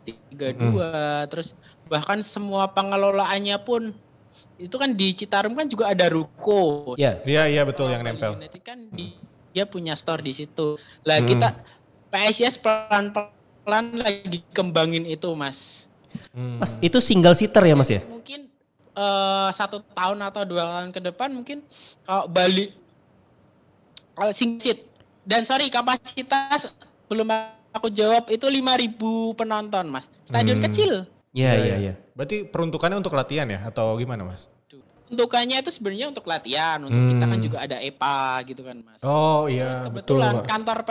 Speaker 3: 1932 terus bahkan semua pengelolaannya pun itu kan di Citarum kan juga ada ruko.
Speaker 1: Ya,
Speaker 2: Iya iya betul yang
Speaker 3: Bali
Speaker 2: nempel.
Speaker 3: United kan di- dia punya store di situ. Lah kita PSIS pelan-pelan lagi kembangin itu mas.
Speaker 2: Hmm.
Speaker 1: mas itu single seater ya mas ya?
Speaker 3: mungkin eh, satu tahun atau dua tahun ke depan mungkin kalau Bali kalau singsit. Dan sorry kapasitas belum aku jawab itu 5000 penonton mas stadion
Speaker 2: Hmm.
Speaker 3: kecil
Speaker 1: Iya iya iya.
Speaker 2: Berarti peruntukannya untuk latihan ya atau gimana mas?
Speaker 3: untukannya itu sebenarnya untuk latihan untuk kita kan
Speaker 2: Hmm.
Speaker 3: juga ada EPA gitu kan mas
Speaker 2: Oh iya betul.
Speaker 3: kebetulan
Speaker 2: Pak.
Speaker 3: kantor P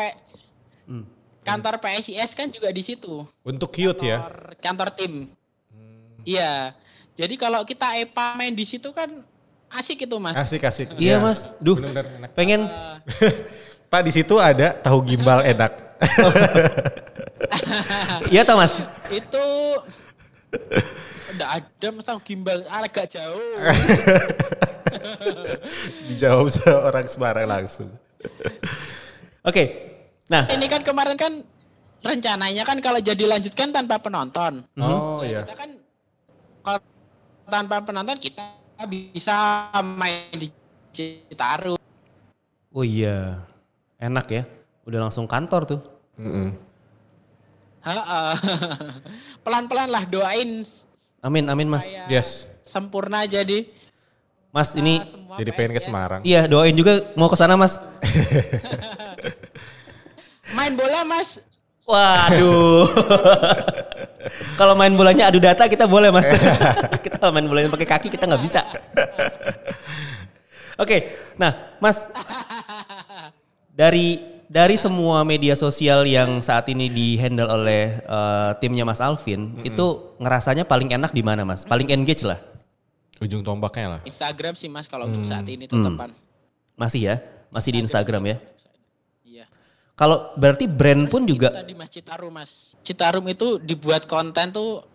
Speaker 1: Hmm.
Speaker 3: kantor PSIS kan juga di situ
Speaker 2: Untuk cute ya.
Speaker 3: kantor, tim iya jadi kalau kita EPA main di situ kan asik itu mas
Speaker 2: Asik asik.
Speaker 1: Iya mas, duh
Speaker 2: Bener-bener enak.
Speaker 1: pengen [LAUGHS]
Speaker 2: Pak di situ ada tahu gimbal enak. [LAUGHS]
Speaker 1: Iya tau mas?
Speaker 3: itu udah ada mas tahu gimbal agak jauh [LAUGHS]
Speaker 2: Dijawab seorang Semarang langsung.
Speaker 1: Oke, nah
Speaker 3: ini kan kemarin kan rencananya kan kalau jadi lanjutkan tanpa penonton
Speaker 2: Oh iya.
Speaker 3: kita kan kalau tanpa penonton kita bisa main di Citarum
Speaker 1: oh iya enak ya, udah langsung kantor tuh.
Speaker 3: Ha-ha. [LAUGHS] pelan-pelan lah doain
Speaker 1: Amin amin mas.
Speaker 2: Yes.
Speaker 3: sempurna jadi
Speaker 1: Mas ini
Speaker 3: semua
Speaker 2: Jadi pengen ke
Speaker 3: PSIS.
Speaker 2: Semarang.
Speaker 1: iya doain juga mau ke sana mas. [LAUGHS]
Speaker 3: main bola mas
Speaker 1: Waduh. [LAUGHS] Kalau main bolanya adu data kita boleh mas. kita main bolanya pakai kaki kita nggak bisa. Oke, nah mas dari dari semua media sosial yang saat ini di handle oleh eh, timnya Mas Alvin itu ngerasanya paling enak di mana mas? Paling engage lah.
Speaker 2: Ujung tombaknya lah.
Speaker 3: Instagram sih mas kalau untuk saat ini tetepan
Speaker 1: Masih ya, masih di Instagram ya.
Speaker 3: iya.
Speaker 1: Kalau berarti brand pun juga
Speaker 3: tadi mas Citarum mas. Citarum itu dibuat konten tuh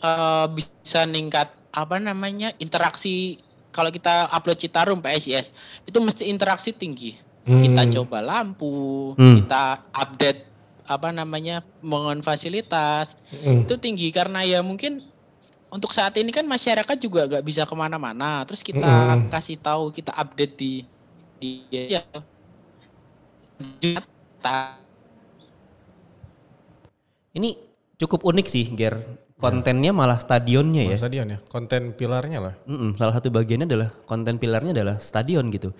Speaker 3: eh, bisa ningkat apa namanya interaksi kalau kita upload Citarum PSIS itu mesti interaksi tinggi kita coba lampu
Speaker 1: Hmm.
Speaker 3: kita update apa namanya mengon fasilitas itu tinggi karena ya mungkin untuk saat ini kan masyarakat juga gak bisa ke mana-mana terus kita kasih tahu kita update di di ya di-
Speaker 1: ini cukup unik sih, Ger. Kontennya malah stadionnya ya.
Speaker 2: Mas Stadion ya. Konten pilarnya lah.
Speaker 1: Mm-mm, salah satu bagiannya adalah konten pilarnya adalah stadion gitu.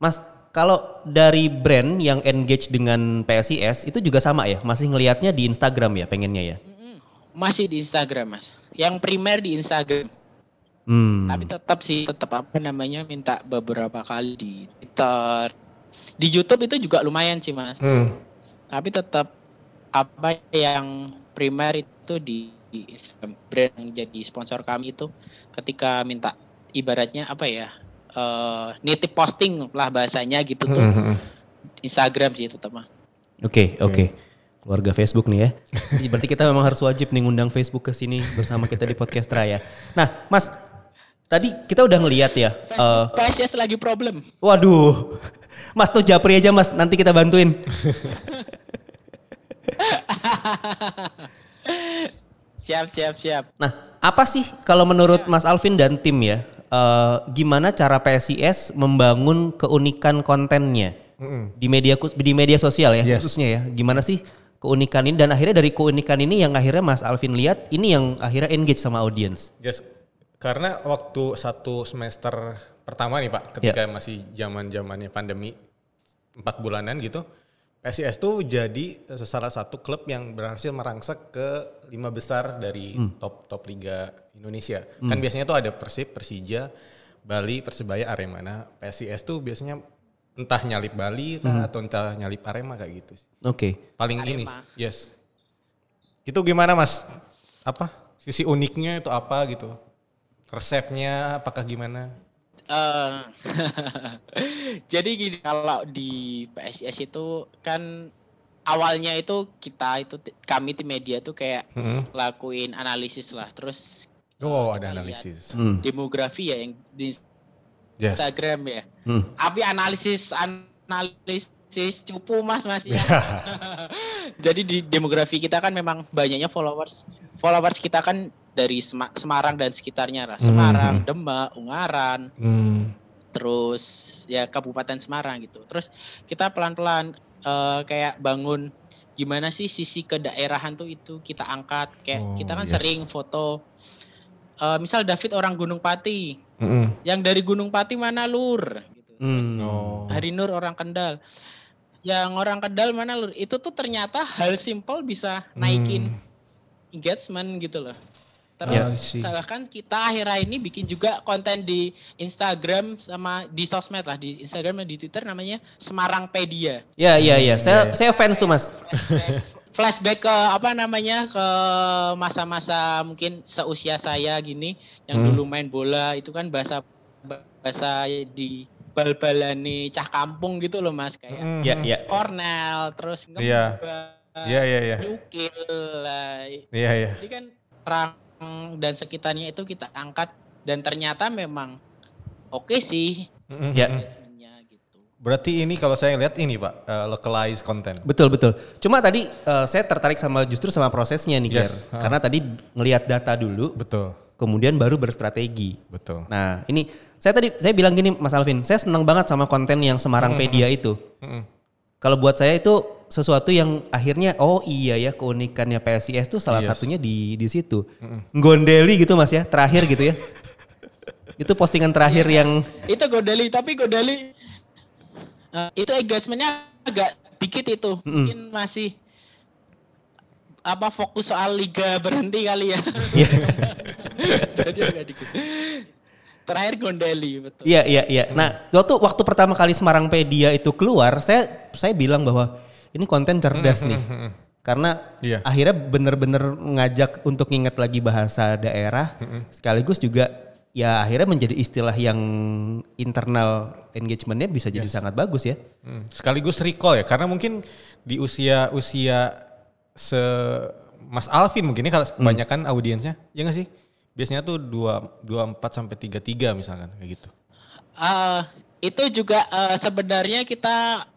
Speaker 1: Mas, kalau dari brand yang engage dengan PSIS itu juga sama ya? Masih ngelihatnya di Instagram ya pengennya ya?
Speaker 3: Masih di Instagram, Mas. Yang primer di Instagram.
Speaker 1: Hmm.
Speaker 3: Tapi tetap sih, tetap apa namanya minta beberapa kali di Twitter. Di YouTube itu juga lumayan sih, Mas.
Speaker 2: Hmm.
Speaker 3: Tapi tetap apa yang primer itu di, di Instagram. brand yang jadi sponsor kami itu ketika minta ibaratnya apa ya eh nitip posting lah bahasanya gitu tuh Instagram sih tetap mah
Speaker 1: Oke, oke. Keluarga Facebook nih ya. Jadi Berarti kita memang harus wajib nih ngundang Facebook ke sini bersama kita di podcast ya. Nah, Mas, tadi kita udah ngeliat ya. eh,
Speaker 3: PSS lagi problem
Speaker 1: waduh, Mas tuh japri aja Mas, nanti kita bantuin. [LAUGHS]
Speaker 3: siap siap siap
Speaker 1: Nah, apa sih kalau menurut Mas Alvin dan tim ya, eh, gimana cara PSIS membangun keunikan kontennya? Di media ku- di media sosial ya
Speaker 2: Yes.
Speaker 1: khususnya ya? Gimana sih keunikan ini? Dan akhirnya dari keunikan ini yang akhirnya Mas Alvin lihat ini yang akhirnya engage sama audiens.
Speaker 2: Yes, karena waktu satu semester pertama nih Pak, ketika masih zaman zamannya pandemi empat bulanan gitu, PSIS tuh jadi salah satu klub yang berhasil merangsek ke lima besar dari top top liga Indonesia. Kan biasanya tuh ada Persib, Persija, Bali, Persebaya, Arema. Nah, PSIS tuh biasanya entah nyalip Bali kah, atau entah nyalip Arema kayak gitu. sih.
Speaker 1: Oke.
Speaker 2: Paling ini,
Speaker 3: Arema.
Speaker 2: yes. Itu gimana Mas? Apa sisi uniknya itu apa gitu? Resepnya apakah gimana?
Speaker 3: Eh, [LAUGHS] jadi gini kalau di PSIS itu kan awalnya itu kita itu kami tim media tuh kayak
Speaker 2: Hmm.
Speaker 3: lakuin analisis lah terus
Speaker 2: Oh, ada
Speaker 3: lihat
Speaker 2: analisis.
Speaker 1: Hmm.
Speaker 3: demografi ya yang di
Speaker 2: Yes.
Speaker 3: Instagram ya
Speaker 1: Hmm.
Speaker 3: tapi analisis analisis cupu mas mas ya [LAUGHS] [LAUGHS] jadi di demografi kita kan memang banyaknya followers followers kita kan dari Sema- Semarang dan sekitarnya lah Semarang Demak Ungaran
Speaker 2: Hmm.
Speaker 3: terus ya Kabupaten Semarang gitu. Terus kita pelan-pelan eh, kayak bangun gimana sih sisi kedaerahan tuh itu kita angkat kayak
Speaker 2: Oh,
Speaker 3: kita kan
Speaker 2: yes.
Speaker 3: sering foto eh, misal David orang Gunung Pati,
Speaker 2: Mm-mm.
Speaker 3: yang dari Gunung Pati mana lur gitu.
Speaker 1: Hmm.
Speaker 2: Oh.
Speaker 3: Hari Nur orang Kendal. Yang orang Kendal mana lur? Itu tuh ternyata hal simple bisa naikin engagement gitu loh. Terus
Speaker 2: Ya, I see.
Speaker 3: misalkan kita akhir ini bikin juga konten di Instagram sama di sosmed lah di Instagram dan di Twitter namanya Semarangpedia.
Speaker 1: Ya, iya, iya. Saya saya fans tuh, Mas.
Speaker 3: Flashback ke apa namanya ke masa-masa mungkin seusia saya gini yang dulu main bola itu kan bahasa bahasa di bal-balani cah kampung gitu loh Mas kayak
Speaker 1: Ya, ya.
Speaker 3: Cornell terus
Speaker 2: Iya.
Speaker 3: ngebal,
Speaker 2: Iya, iya, iya.
Speaker 3: nyukil lah.
Speaker 2: Iya, iya.
Speaker 3: Jadi kan perang dan sekitarnya itu kita angkat dan ternyata memang oke sih
Speaker 2: Mm-mm.
Speaker 1: Ya.
Speaker 3: engagementnya gitu.
Speaker 2: Berarti ini kalau saya lihat ini Pak, eh, localized content.
Speaker 1: Betul betul. Cuma tadi eh, saya tertarik sama justru sama prosesnya nih, Ger.
Speaker 2: Yes, ha.
Speaker 1: Karena tadi ngelihat data dulu,
Speaker 2: Betul.
Speaker 1: kemudian baru berstrategi.
Speaker 2: Betul.
Speaker 1: Nah, ini saya tadi saya bilang gini, Mas Alvin, saya senang banget sama konten yang Semarangpedia itu.
Speaker 2: Mm-mm.
Speaker 1: Kalau buat saya itu sesuatu yang akhirnya oh iya ya keunikannya PSIS tuh salah
Speaker 2: Yes.
Speaker 1: satunya di di situ. Gondeli gitu Mas ya, terakhir gitu ya. [LAUGHS] itu postingan terakhir yang
Speaker 3: Itu Godali tapi Godali eh, itu engagementnya agak dikit itu. Mungkin masih apa fokus soal liga berhenti kali ya.
Speaker 1: Iya. [LAUGHS]
Speaker 3: Jadi agak dikit. Terakhir Gondeli betul.
Speaker 1: Iya iya iya. Nah waktu waktu pertama kali Semarangpedia itu keluar, saya saya bilang bahwa ini konten cerdas nih. Karena
Speaker 2: Iya.
Speaker 1: akhirnya bener-bener ngajak untuk nginget lagi bahasa daerah, sekaligus juga ya akhirnya menjadi istilah yang internal engagementnya bisa jadi sangat bagus ya.
Speaker 2: Hmm, Sekaligus recall ya, karena mungkin di usia usia se Mas Alvin mungkin ini kalau kebanyakan audiensnya, ya nggak sih? Biasanya tuh dua dua empat sampai tiga tiga misalkan kayak gitu.
Speaker 3: Eh, itu juga eh, sebenarnya kita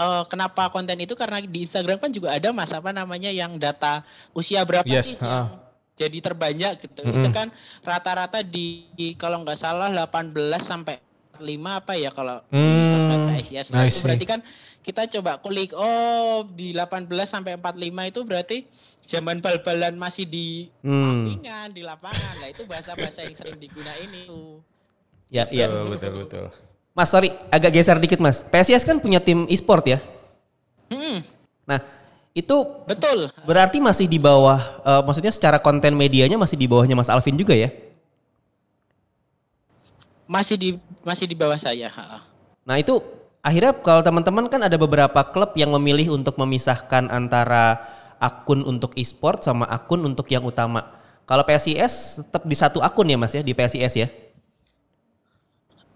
Speaker 3: eh, kenapa konten itu karena di Instagram kan juga ada mas apa namanya yang data usia berapa
Speaker 2: Yes,
Speaker 3: sih yang jadi terbanyak gitu. Itu kan rata-rata di kalau nggak salah 18 sampai 45 apa ya kalau di
Speaker 2: Hmm,
Speaker 3: sosmed. Nah, itu berarti kan kita coba kulik oh di 18 sampai 45 itu berarti zaman bal-balan masih di
Speaker 1: Hmm.
Speaker 3: di lapangan. Nah, itu bahasa-bahasa yang sering digunain itu.
Speaker 1: Ya iya.
Speaker 2: Betul betul betul.
Speaker 1: Mas sorry agak geser dikit mas. PSIS kan punya tim e-sport ya.
Speaker 3: Hmm,
Speaker 1: Nah itu
Speaker 3: betul.
Speaker 1: berarti masih di bawah, eh, maksudnya secara konten medianya masih di bawahnya Mas Alvin juga ya?
Speaker 3: Masih di masih di bawah saya.
Speaker 1: Nah itu akhirnya kalau teman-teman kan ada beberapa klub yang memilih untuk memisahkan antara akun untuk e-sport sama akun untuk yang utama. Kalau PSIS tetap di satu akun ya Mas ya di PSIS ya?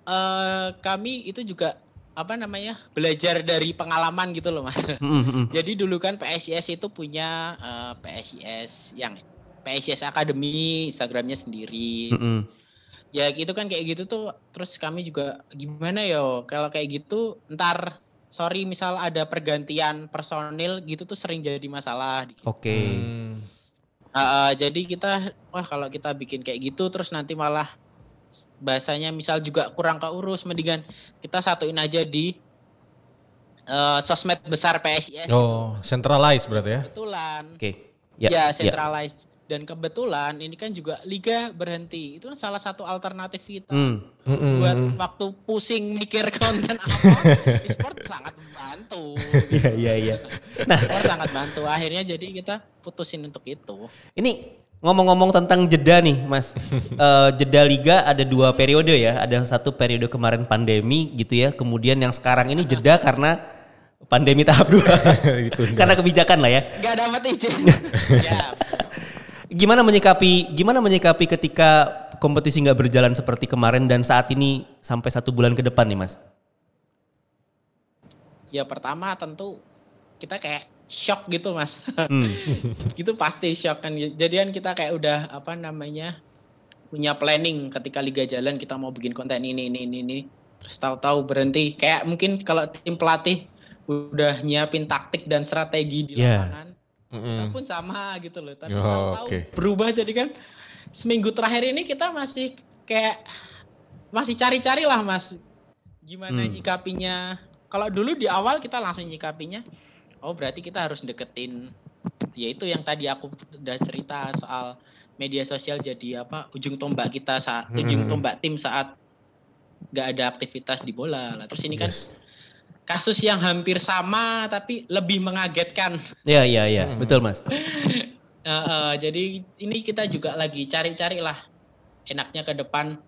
Speaker 3: Eh kami itu juga apa namanya belajar dari pengalaman gitu loh mas. [LAUGHS]
Speaker 1: Mm, mm,
Speaker 3: Jadi dulu kan PSIS itu punya eh, PSIS yang PSIS Academy Instagramnya sendiri.
Speaker 1: mm, mm.
Speaker 3: Ya gitu kan kayak gitu tuh. Terus kami juga gimana yo kalau kayak gitu ntar sorry misal ada pergantian personil gitu tuh sering jadi masalah.
Speaker 1: Oke.
Speaker 2: Hmm.
Speaker 3: Uh, uh, jadi kita wah kalau kita bikin kayak gitu terus nanti malah bahasanya misal juga kurang keurus mendingan kita satuin aja di uh, sosmed besar PSIS
Speaker 2: Oh, centralized berarti ya?
Speaker 3: kebetulan
Speaker 1: Oke.
Speaker 3: ya,
Speaker 1: Ya, ya.
Speaker 3: centralized dan kebetulan ini kan juga liga berhenti itu kan salah satu alternatif kita
Speaker 1: Hmm.
Speaker 3: buat waktu pusing mikir konten apa [LAUGHS] e-sport sangat membantu
Speaker 1: Iya iya iya. Nah,
Speaker 3: sangat bantu akhirnya jadi kita putusin untuk itu
Speaker 1: Ini ngomong-ngomong tentang jeda nih, Mas. [LAUGHS] Eh, jeda liga ada dua periode ya. Ada satu periode kemarin pandemi gitu ya. Kemudian yang sekarang ini jeda [LAUGHS] karena pandemi tahap dua.
Speaker 2: Ditunda. [LAUGHS]
Speaker 1: karena kebijakan lah ya.
Speaker 3: nggak dapat izin ya
Speaker 1: Gimana menyikapi gimana menyikapi ketika kompetisi nggak berjalan seperti kemarin dan saat ini sampai satu bulan ke depan nih, Mas?
Speaker 3: ya pertama tentu kita kayak shock gitu mas
Speaker 1: Hmm. [LAUGHS]
Speaker 3: gitu pasti shock kan jadian kita kayak udah apa namanya punya planning ketika liga jalan kita mau bikin konten ini ini ini ini terus tahu-tahu berhenti kayak mungkin kalau tim pelatih udah nyiapin taktik dan strategi di
Speaker 1: Yeah.
Speaker 3: lapangan
Speaker 2: Mm-mm.
Speaker 3: kita pun sama gitu loh tapi
Speaker 2: Oh,
Speaker 3: tahu-tahu
Speaker 2: oke.
Speaker 3: berubah jadi kan seminggu terakhir ini kita masih kayak masih cari-cari lah mas gimana
Speaker 1: Hmm.
Speaker 3: nyikapinya kalau dulu di awal kita langsung nyikapinya oh berarti kita harus deketin ya itu yang tadi aku udah cerita soal media sosial jadi apa ujung tombak kita saat ujung
Speaker 2: Hmm.
Speaker 3: tombak tim saat nggak ada aktivitas di bola lah terus ini kan
Speaker 2: Yes.
Speaker 3: kasus yang hampir sama tapi lebih mengagetkan
Speaker 1: Iya iya iya, betul Mas. [LAUGHS]
Speaker 3: Eh, eh, jadi ini kita juga lagi cari-cari lah enaknya ke depan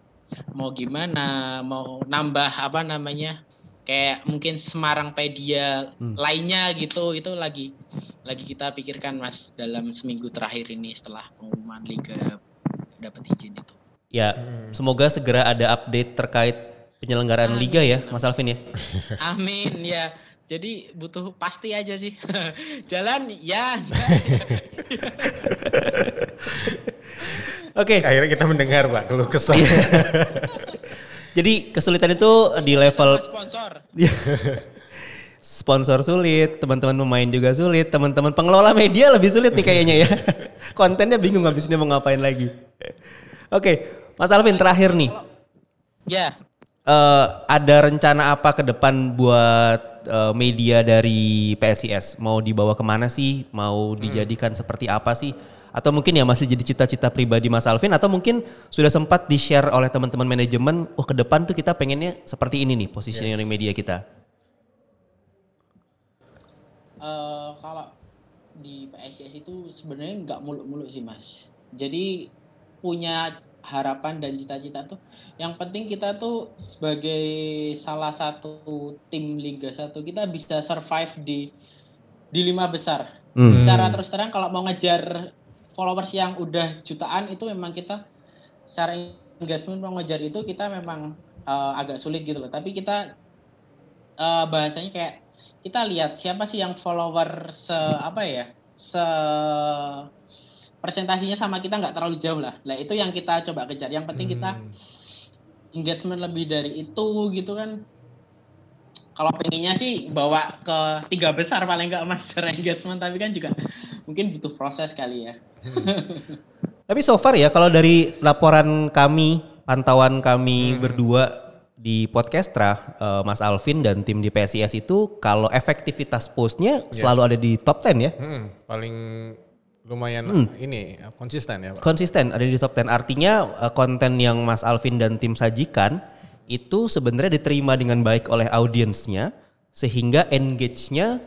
Speaker 3: mau gimana, mau nambah apa namanya kayak mungkin Semarangpedia
Speaker 1: Hmm.
Speaker 3: lainnya gitu itu lagi lagi kita pikirkan mas dalam seminggu terakhir ini setelah pengumuman liga dapat izin itu.
Speaker 1: Ya, semoga segera ada update terkait penyelenggaraan liga ya, Mas Alvin ya. [LAUGHS]
Speaker 3: Amin ya. Jadi butuh pasti aja sih. [LAUGHS] Jalan ya. [LAUGHS]
Speaker 1: Oke,
Speaker 2: Akhirnya kita mendengar Pak keluh kesah.
Speaker 1: Jadi kesulitan itu di level
Speaker 3: sponsor.
Speaker 1: Iya. [LAUGHS] sponsor sulit, teman-teman pemain juga sulit, teman-teman pengelola media lebih sulit nih kayaknya ya. [LAUGHS] Kontennya bingung habis ini mau ngapain lagi. Oke, Mas Alvin terakhir nih.
Speaker 3: Ya.
Speaker 1: Eh, ada rencana apa ke depan buat eh, media dari PSIS? Mau dibawa ke mana sih? Mau dijadikan seperti apa sih? Atau mungkin ya masih jadi cita-cita pribadi Mas Alvin? Atau mungkin sudah sempat di-share oleh teman-teman manajemen, oh ke depan tuh kita pengennya seperti ini nih positioning media kita.
Speaker 3: Eh, kalau di PSIS itu sebenarnya nggak muluk-muluk sih mas. Jadi punya harapan dan cita-cita tuh. Yang penting kita tuh sebagai salah satu tim Liga 1 kita bisa survive di di lima besar.
Speaker 1: Hmm.
Speaker 3: Secara terus terang kalau mau ngejar followers yang udah jutaan itu memang kita secara engagement mau ngejar itu kita memang eh, agak sulit gitu loh. Tapi kita eh, bahasanya kayak kita lihat siapa sih yang follower se apa ya se presentasinya sama kita nggak terlalu jauh lah. Nah itu yang kita coba kejar. Yang penting kita
Speaker 2: Hmm.
Speaker 3: engagement lebih dari itu gitu kan. Kalau pengennya sih bawa ke tiga besar paling nggak mas secara engagement tapi kan juga mungkin butuh proses kali ya. [LAUGHS]
Speaker 1: Tapi so far ya kalau dari laporan kami, pantauan kami berdua di Podcastra, eh, Mas Alvin dan tim di PSIS itu kalau efektivitas postnya selalu ada di top 10 ya.
Speaker 2: Hmm, paling lumayan ini konsisten ya Pak.
Speaker 1: Konsisten ada di top 10. Artinya eh, konten yang Mas Alvin dan tim sajikan itu sebenarnya diterima dengan baik oleh audiensnya sehingga engage-nya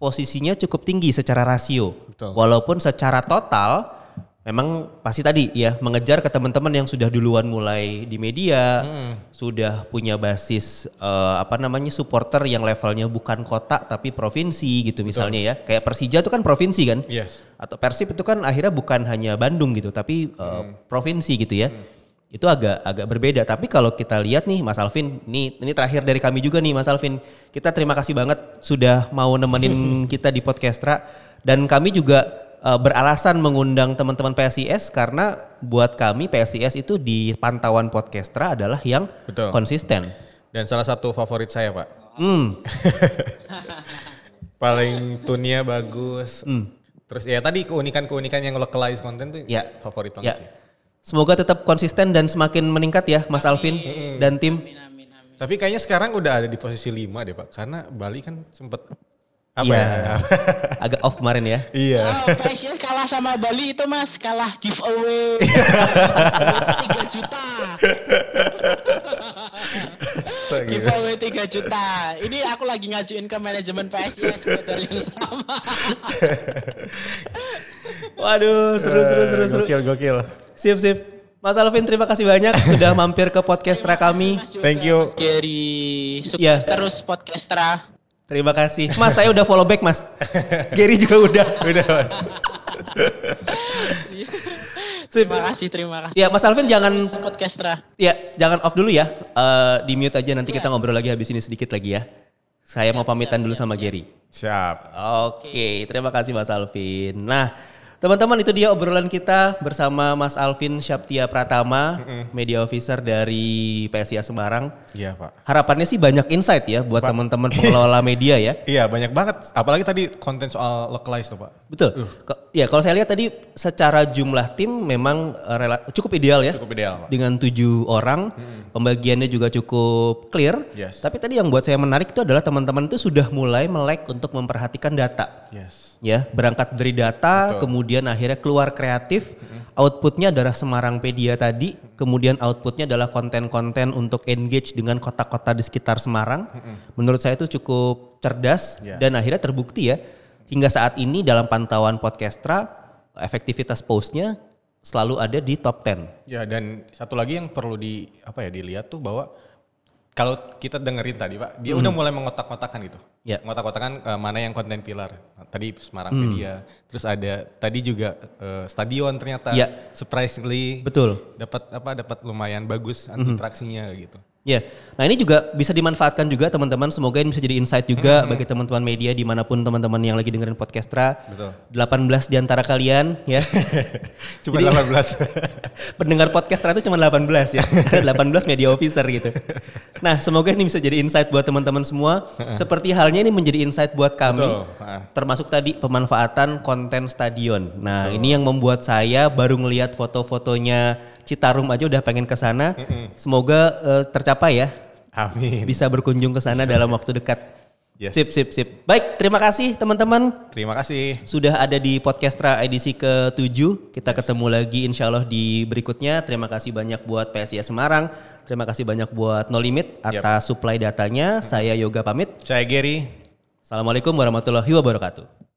Speaker 1: posisinya cukup tinggi secara rasio.
Speaker 2: Betul.
Speaker 1: Walaupun secara total memang pasti tadi ya mengejar ke teman-teman yang sudah duluan mulai di media, sudah punya basis eh, apa namanya supporter yang levelnya bukan kota tapi provinsi gitu misalnya ya. Kayak Persija itu kan provinsi kan?
Speaker 2: Yes.
Speaker 1: Atau Persib itu kan akhirnya bukan hanya Bandung gitu tapi eh, provinsi gitu ya. Itu agak agak berbeda. Tapi kalau kita lihat nih Mas Alvin, ini ini terakhir dari kami juga nih Mas Alvin. Kita terima kasih banget sudah mau nemenin [LAUGHS] kita di Podcastra dan kami juga eh, beralasan mengundang teman-teman PSIS karena buat kami PSIS itu di pantauan Podcastra adalah yang
Speaker 2: Betul.
Speaker 1: konsisten.
Speaker 2: Dan salah satu favorit saya pak.
Speaker 1: Hmm, [LAUGHS]
Speaker 2: Paling tune-nya bagus. Terus ya tadi keunikan-keunikan yang localized content tuh
Speaker 1: Ya.
Speaker 2: favorit
Speaker 1: ya.
Speaker 2: banget sih.
Speaker 1: Semoga tetap konsisten dan semakin meningkat ya Mas Alvin dan tim.
Speaker 3: Amin amin amin.
Speaker 2: Tapi kayaknya sekarang udah ada di posisi 5 deh pak. Karena Bali kan sempet apa
Speaker 1: Iya.
Speaker 2: ya? [LAUGHS]
Speaker 1: Agak off kemarin ya.
Speaker 2: iya.
Speaker 3: Oh, PSIS kalah sama Bali itu mas, kalah giveaway [LAUGHS] 3 juta. giveaway 3 juta. Ini aku lagi ngajuin ke manajemen PSIS yang sama. [LAUGHS]
Speaker 1: Waduh, seru seru seru seru.
Speaker 2: Gokil gokil.
Speaker 1: Sip sip. Mas Alvin terima kasih banyak [LAUGHS] sudah mampir ke podcastra kami.
Speaker 2: Thank you.
Speaker 3: Gary, sukses
Speaker 1: Iya.
Speaker 3: terus podcastra.
Speaker 1: Terima kasih. Mas saya udah follow back Mas. [LAUGHS] Gary juga udah.
Speaker 2: Udah mas.
Speaker 1: Sip.
Speaker 3: Terima kasih, terima kasih.
Speaker 1: Ya Mas Alvin jangan
Speaker 3: Podcastra.
Speaker 1: ya jangan off dulu ya. Eh, di mute aja nanti kita ngobrol lagi habis ini sedikit lagi ya. Saya mau pamitan dulu sama Gary.
Speaker 2: Siap.
Speaker 1: Oke, terima kasih Mas Alvin. Nah, teman-teman itu dia obrolan kita bersama Mas Alvin Syaptia Pratama, media officer dari PSIA Semarang.
Speaker 2: Iya pak.
Speaker 1: Harapannya sih banyak insight ya buat teman-teman [LAUGHS] pengelola media ya.
Speaker 2: Iya banyak banget. Apalagi tadi konten soal localized tuh pak.
Speaker 1: Betul. Ko- Ya kalau saya lihat tadi secara jumlah tim memang eh, rela- cukup ideal ya.
Speaker 2: Cukup ideal pak.
Speaker 1: Dengan tujuh orang, pembagiannya juga cukup clear.
Speaker 2: Yes.
Speaker 1: Tapi tadi yang buat saya menarik itu adalah teman-teman itu sudah mulai melek untuk memperhatikan data.
Speaker 2: Yes.
Speaker 1: ya berangkat dari data
Speaker 2: Betul.
Speaker 1: kemudian akhirnya keluar kreatif outputnya adalah Semarangpedia tadi kemudian outputnya adalah konten-konten untuk engage dengan kota-kota di sekitar Semarang. Menurut saya itu cukup cerdas
Speaker 2: Ya.
Speaker 1: dan akhirnya terbukti ya. Hingga saat ini dalam pantauan podcastra efektivitas postnya selalu ada di top 10
Speaker 2: Ya dan satu lagi yang perlu di apa ya dilihat tuh bahwa kalau kita dengerin tadi pak, dia udah mulai mengotak-kotakan gitu.
Speaker 1: Ya.
Speaker 2: Mengotak-kotakan eh, mana yang konten pilar. Tadi Semarang Media, terus ada tadi juga eh, stadion ternyata
Speaker 1: Ya.
Speaker 2: surprisingly
Speaker 1: betul
Speaker 2: dapat apa dapat lumayan bagus interaksinya gitu.
Speaker 1: Ya, nah ini juga bisa dimanfaatkan juga teman-teman. Semoga ini bisa jadi insight juga bagi teman-teman media di mana pun teman-teman yang lagi dengerin podcastra.
Speaker 2: Betul.
Speaker 1: 18 di antara kalian ya. [LAUGHS]
Speaker 2: Cuma
Speaker 1: Jadi-
Speaker 2: 18. [LAUGHS]
Speaker 1: Pendengar podcastra itu cuma 18 ya. [LAUGHS] Ada 18 media officer gitu. Nah, semoga ini bisa jadi insight buat teman-teman semua. Seperti halnya ini menjadi insight buat kami.
Speaker 2: Betul.
Speaker 1: Termasuk tadi pemanfaatan konten stadion. Nah, ini yang membuat saya baru ngelihat foto-fotonya Citarum aja udah pengen ke sana. Semoga eh, tercapai ya.
Speaker 2: Amin.
Speaker 1: Bisa berkunjung ke sana dalam waktu dekat.
Speaker 2: Yes.
Speaker 1: Sip, sip, sip. Baik, terima kasih teman-teman.
Speaker 2: Terima kasih.
Speaker 1: Sudah ada di Podcastra edisi ke-7. Kita ketemu lagi insya Allah di berikutnya. Terima kasih banyak buat PSIS Semarang. Terima kasih banyak buat No Limit atas supply datanya. Saya Yoga pamit.
Speaker 2: Saya Gary.
Speaker 1: Assalamualaikum warahmatullahi wabarakatuh.